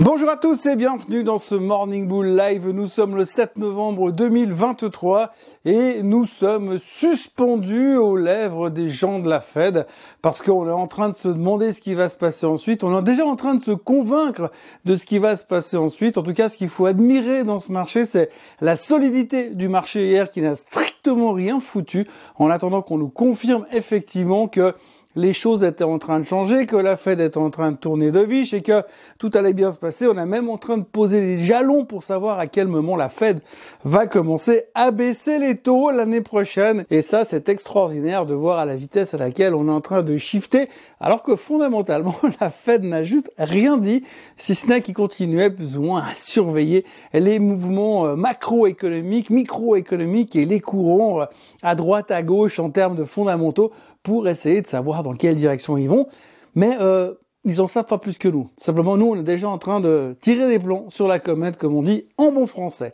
Bonjour à tous et bienvenue dans ce Morning Bull Live. Nous sommes le 7 novembre 2023 et nous sommes suspendus aux lèvres des gens de la Fed parce qu'on est en train de se demander ce qui va se passer ensuite. On est déjà en train de se convaincre de ce qui va se passer ensuite. En tout cas, ce qu'il faut admirer dans ce marché, c'est la solidité du marché hier qui n'a strictement rien foutu en attendant qu'on nous confirme effectivement que les choses étaient en train de changer, que la Fed était en train de tourner de viche et que tout allait bien se passer. On est même en train de poser les jalons pour savoir à quel moment la Fed va commencer à baisser les taux l'année prochaine. Et ça, c'est extraordinaire de voir à la vitesse à laquelle on est en train de shifter, alors que fondamentalement, la Fed n'a juste rien dit, si ce n'est qu'il continuait plus ou moins à surveiller les mouvements euh, macroéconomiques, microéconomiques et les courants euh, à droite, à gauche en termes de fondamentaux pour essayer de savoir dans quelle direction ils vont. Mais euh, ils en savent pas plus que nous. Simplement, nous, on est déjà en train de tirer des plombs sur la comète, comme on dit en bon français.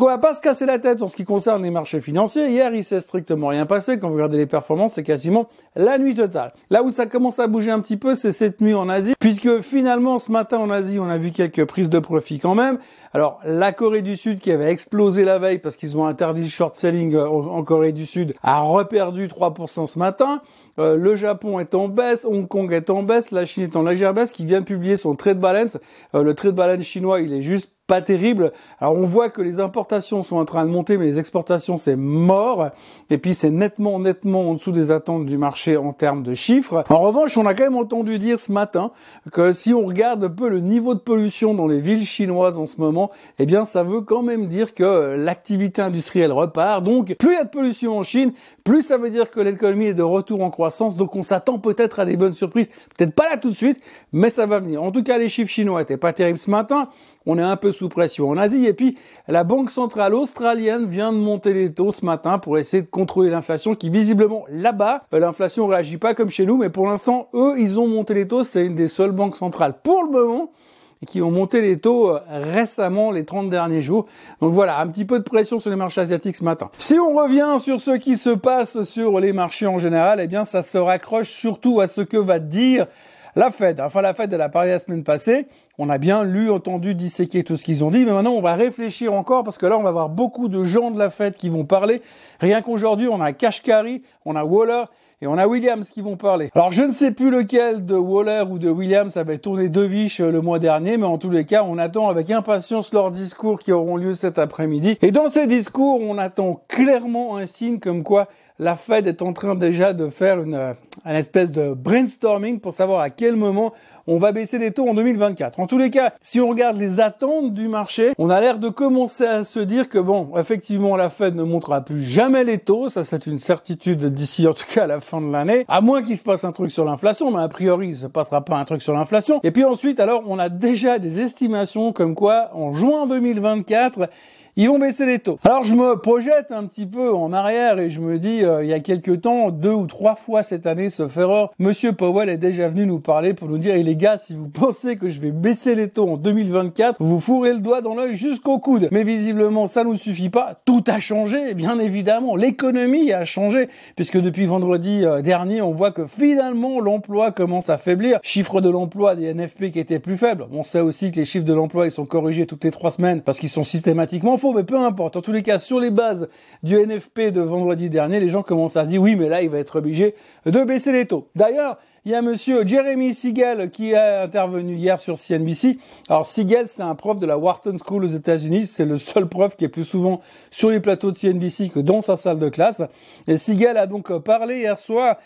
Donc on va pas se casser la tête en ce qui concerne les marchés financiers. Hier, il s'est strictement rien passé. Quand vous regardez les performances, c'est quasiment la nuit totale. Là où ça commence à bouger un petit peu, c'est cette nuit en Asie, puisque finalement ce matin en Asie, on a vu quelques prises de profit quand même. Alors la Corée du Sud qui avait explosé la veille parce qu'ils ont interdit le short selling euh, en Corée du Sud a reperdu 3% ce matin. Euh, le Japon est en baisse, Hong Kong est en baisse, la Chine est en légère baisse, qui vient de publier son trade balance. Euh, le trade balance chinois, il est juste pas terrible. Alors on voit que les importations sont en train de monter, mais les exportations c'est mort. Et puis c'est nettement, nettement en dessous des attentes du marché en termes de chiffres. En revanche, on a quand même entendu dire ce matin que si on regarde un peu le niveau de pollution dans les villes chinoises en ce moment, eh bien ça veut quand même dire que l'activité industrielle repart. Donc plus il y a de pollution en Chine, plus ça veut dire que l'économie est de retour en croissance. Donc on s'attend peut-être à des bonnes surprises. Peut-être pas là tout de suite, mais ça va venir. En tout cas, les chiffres chinois étaient pas terribles ce matin. On est un peu sous pression en Asie. Et puis, la Banque centrale australienne vient de monter les taux ce matin pour essayer de contrôler l'inflation qui, visiblement, là-bas, euh, l'inflation réagit pas comme chez nous. Mais pour l'instant, eux, ils ont monté les taux. C'est une des seules banques centrales pour le moment qui ont monté les taux euh, récemment les 30 derniers jours. Donc voilà, un petit peu de pression sur les marchés asiatiques ce matin. Si on revient sur ce qui se passe sur les marchés en général, eh bien ça se raccroche surtout à ce que va dire la Fed. Enfin la Fed, elle a parlé la semaine passée. On a bien lu, entendu, disséquer tout ce qu'ils ont dit, mais maintenant on va réfléchir encore parce que là on va avoir beaucoup de gens de la Fed qui vont parler. Rien qu'aujourd'hui, on a Kashkari, on a Waller et on a Williams qui vont parler. Alors je ne sais plus lequel de Waller ou de Williams avait tourné deux viches euh, le mois dernier, mais en tous les cas, on attend avec impatience leurs discours qui auront lieu cet après-midi. Et dans ces discours, on attend clairement un signe comme quoi la Fed est en train déjà de faire une, euh, une espèce de brainstorming pour savoir à quel moment on va baisser les taux en 2024. En tous les cas, si on regarde les attentes du marché, on a l'air de commencer à se dire que bon, effectivement, la Fed ne montera plus jamais les taux. Ça, c'est une certitude d'ici, en tout cas, à la fin de l'année. À moins qu'il se passe un truc sur l'inflation, mais a priori, il se passera pas un truc sur l'inflation. Et puis ensuite, alors, on a déjà des estimations comme quoi, en juin 2024, ils vont baisser les taux. Alors je me projette un petit peu en arrière et je me dis, euh, il y a quelques temps, deux ou trois fois cette année, sauf erreur, Monsieur Powell est déjà venu nous parler pour nous dire, et les gars, si vous pensez que je vais baisser les taux en 2024, vous fourrez le doigt dans l'œil jusqu'au coude. Mais visiblement, ça nous suffit pas. Tout a changé, bien évidemment. L'économie a changé, puisque depuis vendredi euh, dernier, on voit que finalement, l'emploi commence à faiblir. Chiffre de l'emploi des NFP qui étaient plus faibles. On sait aussi que les chiffres de l'emploi, ils sont corrigés toutes les trois semaines parce qu'ils sont systématiquement mais peu importe. En tous les cas, sur les bases du NFP de vendredi dernier, les gens commencent à dire oui, mais là, il va être obligé de baisser les taux. D'ailleurs, il y a monsieur Jeremy Siegel qui a intervenu hier sur CNBC. Alors Siegel, c'est un prof de la Wharton School aux États-Unis. C'est le seul prof qui est plus souvent sur les plateaux de CNBC que dans sa salle de classe. Et Siegel a donc parlé hier soir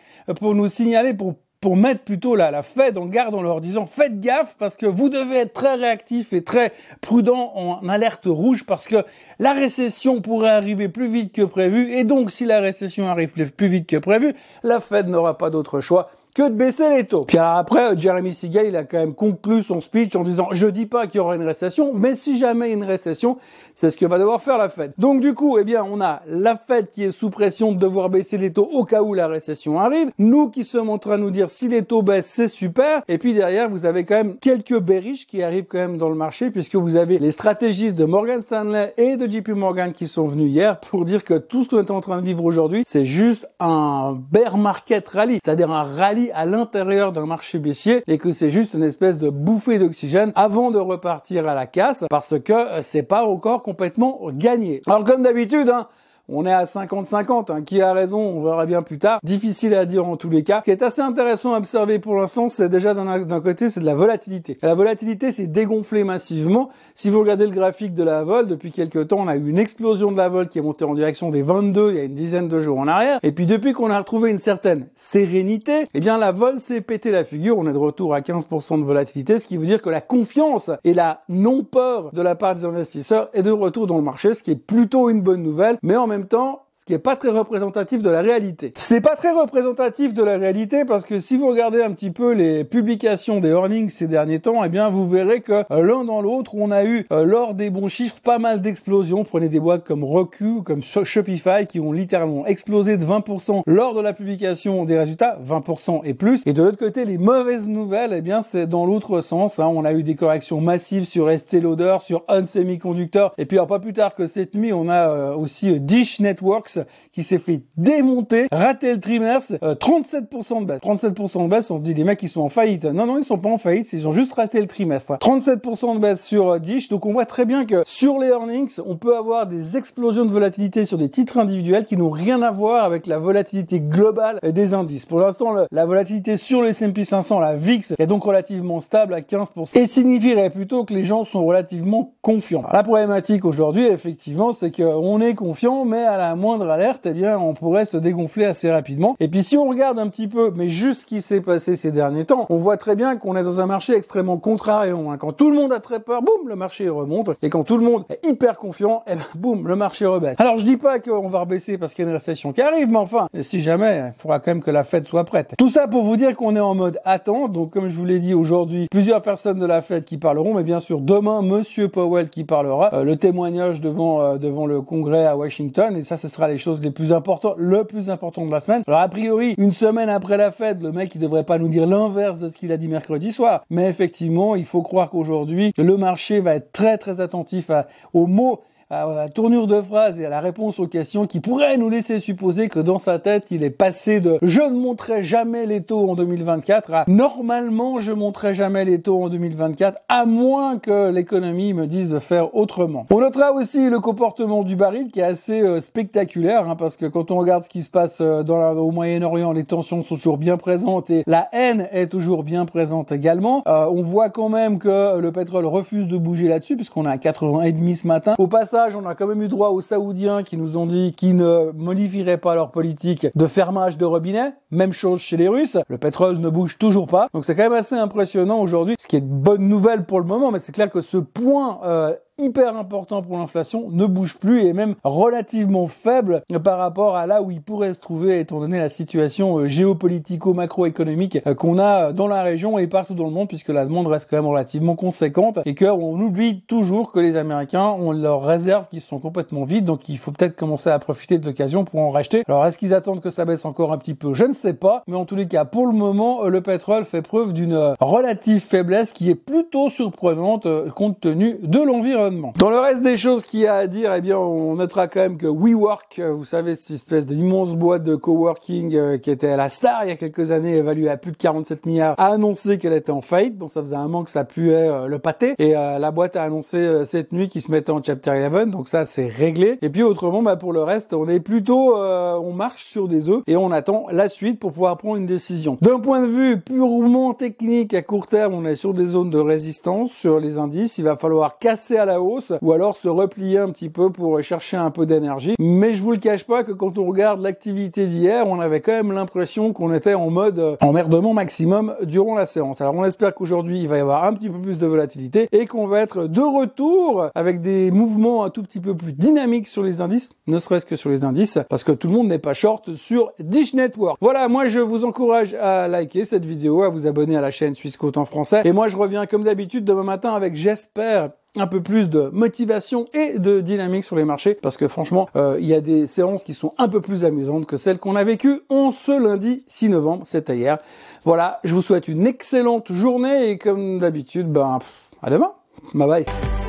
pour nous signaler, pour pour mettre plutôt la, la Fed en garde en leur disant faites gaffe parce que vous devez être très réactif et très prudent en alerte rouge parce que la récession pourrait arriver plus vite que prévu. Et donc si la récession arrive plus vite que prévu, la Fed n'aura pas d'autre choix que de baisser les taux. Puis après, Jeremy Siegel, il a quand même conclu son speech en disant, je dis pas qu'il y aura une récession, mais si jamais une récession, c'est ce que va devoir faire la Fed. Donc du coup, eh bien, on a la Fed qui est sous pression de devoir baisser les taux au cas où la récession arrive. Nous qui sommes en train de nous dire si les taux baissent, c'est super. Et puis derrière, vous avez quand même quelques bearish qui arrivent quand même dans le marché puisque vous avez les stratégistes de Morgan Stanley et de JP Morgan qui sont venus hier pour dire que tout ce qu'on est en train de vivre aujourd'hui, c'est juste un bear market rally, c'est-à-dire un rallye à l'intérieur d'un marché baissier et que c'est juste une espèce de bouffée d'oxygène avant de repartir à la casse parce que euh, c'est pas encore complètement gagné. Alors comme d'habitude, hein, on est à 50-50. Hein. Qui a raison, on verra bien plus tard. Difficile à dire en tous les cas. Ce qui est assez intéressant à observer pour l'instant, c'est déjà d'un côté, c'est de la volatilité. la volatilité, c'est dégonflé massivement. Si vous regardez le graphique de la vol, depuis quelques temps, on a eu une explosion de la vol qui est montée en direction des 22 il y a une dizaine de jours en arrière. Et puis depuis qu'on a retrouvé une certaine sérénité, eh bien la vol s'est pété la figure. On est de retour à 15% de volatilité, ce qui veut dire que la confiance et la non-peur de la part des investisseurs est de retour dans le marché, ce qui est plutôt une bonne nouvelle. Mais en même temps, ce qui est pas très représentatif de la réalité. C'est pas très représentatif de la réalité parce que si vous regardez un petit peu les publications des earnings ces derniers temps, eh bien vous verrez que euh, l'un dans l'autre, on a eu euh, lors des bons chiffres pas mal d'explosions. Prenez des boîtes comme Roku, comme Shopify qui ont littéralement explosé de 20% lors de la publication des résultats, 20% et plus. Et de l'autre côté, les mauvaises nouvelles, eh bien c'est dans l'autre sens. Hein. On a eu des corrections massives sur Estée Lauder, sur Un Semiconductor. Et puis alors, pas plus tard que cette nuit, on a euh, aussi Dish Networks qui s'est fait démonter, rater le trimestre, 37% de baisse. 37% de baisse, on se dit les mecs ils sont en faillite. Non, non, ils sont pas en faillite, ils ont juste raté le trimestre. 37% de baisse sur euh, Dish, donc on voit très bien que sur les earnings, on peut avoir des explosions de volatilité sur des titres individuels qui n'ont rien à voir avec la volatilité globale des indices. Pour l'instant, la volatilité sur le S&P 500, la VIX, est donc relativement stable à 15%. Et signifierait plutôt que les gens sont relativement confiants. la problématique aujourd'hui, effectivement, c'est qu'on est confiant, mais à la moindre alerte, eh bien, on pourrait se dégonfler assez rapidement. Et puis, si on regarde un petit peu, mais juste ce qui s'est passé ces derniers temps, on voit très bien qu'on est dans un marché extrêmement contrariant. Hein. Quand tout le monde a très peur, boum, le marché remonte. Et quand tout le monde est hyper confiant, eh ben, boum, le marché rebaisse. Alors, je dis pas qu'on va rebaisser parce qu'il y a une récession qui arrive, mais enfin, si jamais, il faudra quand même que la Fed soit prête. Tout ça pour vous dire qu'on est en mode attente. Donc, comme je vous l'ai dit aujourd'hui, plusieurs personnes de la Fed qui parleront, mais bien sûr, demain, Monsieur Powell qui parlera, euh, le témoignage devant euh, devant le Congrès à Washington. Et ça, ce sera les choses les plus importantes, le plus important de la semaine. Alors a priori, une semaine après la fête, le mec il devrait pas nous dire l'inverse de ce qu'il a dit mercredi soir. Mais effectivement, il faut croire qu'aujourd'hui, le marché va être très très attentif à, aux mots à la tournure de phrase et à la réponse aux questions qui pourraient nous laisser supposer que dans sa tête, il est passé de je ne monterai jamais les taux en 2024 à normalement je monterai jamais les taux en 2024 à moins que l'économie me dise de faire autrement. On notera aussi le comportement du baril qui est assez euh, spectaculaire hein, parce que quand on regarde ce qui se passe euh, au Moyen-Orient, les tensions sont toujours bien présentes et la haine est toujours bien présente également. Euh, on voit quand même que le pétrole refuse de bouger là-dessus puisqu'on est à 80 et demi ce matin. Au passage on a quand même eu droit aux Saoudiens qui nous ont dit qu'ils ne modifieraient pas leur politique de fermage de robinet. Même chose chez les Russes. Le pétrole ne bouge toujours pas. Donc c'est quand même assez impressionnant aujourd'hui. Ce qui est une bonne nouvelle pour le moment, mais c'est clair que ce point euh, hyper important pour l'inflation ne bouge plus et est même relativement faible par rapport à là où il pourrait se trouver étant donné la situation euh, géopolitico-macroéconomique euh, qu'on a dans la région et partout dans le monde puisque la demande reste quand même relativement conséquente et qu'on oublie toujours que les Américains ont leurs réserves qui sont complètement vides. Donc il faut peut-être commencer à profiter de l'occasion pour en racheter. Alors est-ce qu'ils attendent que ça baisse encore un petit peu? Je ne sais pas. Mais en tous les cas pour le moment le pétrole fait preuve d'une relative faiblesse qui est plutôt surprenante euh, compte tenu de l'environnement dans le reste des choses qu'il y a à dire, eh bien, on notera quand même que WeWork, euh, vous savez, cette espèce d'immense boîte de coworking euh, qui était à la star il y a quelques années, évaluée à plus de 47 milliards, a annoncé qu'elle était en faillite. Bon, ça faisait un moment que ça puait euh, le pâté. Et la boîte a annoncé cette nuit qu'il se mettait en Chapter 11. Donc ça, c'est réglé. Et puis autrement, bah, pour le reste, on est plutôt, on marche sur des œufs et on attend la suite pour pouvoir prendre une décision. D'un point de vue purement technique, à court terme, on est sur des zones de résistance sur les indices. Il va falloir casser à la hausse ou alors se replier un petit peu pour chercher un peu d'énergie. Mais je vous le cache pas que quand on regarde l'activité d'hier, on avait quand même l'impression qu'on était en mode euh, emmerdement maximum durant la séance. Alors on espère qu'aujourd'hui il va y avoir un petit peu plus de volatilité et qu'on va être de retour avec des mouvements un tout petit peu plus dynamiques sur les indices, ne serait-ce que sur les indices, parce que tout le monde n'est pas short sur Dish Network. Voilà, moi je vous encourage à liker cette vidéo, à vous abonner à la chaîne Suisse Côte en français. Et moi je reviens comme d'habitude demain matin avec j'espère un peu plus de motivation et de dynamique sur les marchés parce que franchement euh, il y a des séances qui sont un peu plus amusantes que celles qu'on a vécues en ce lundi 6 novembre, c'était hier. Voilà, je vous souhaite une excellente journée et comme d'habitude, ben à demain. Bye bye.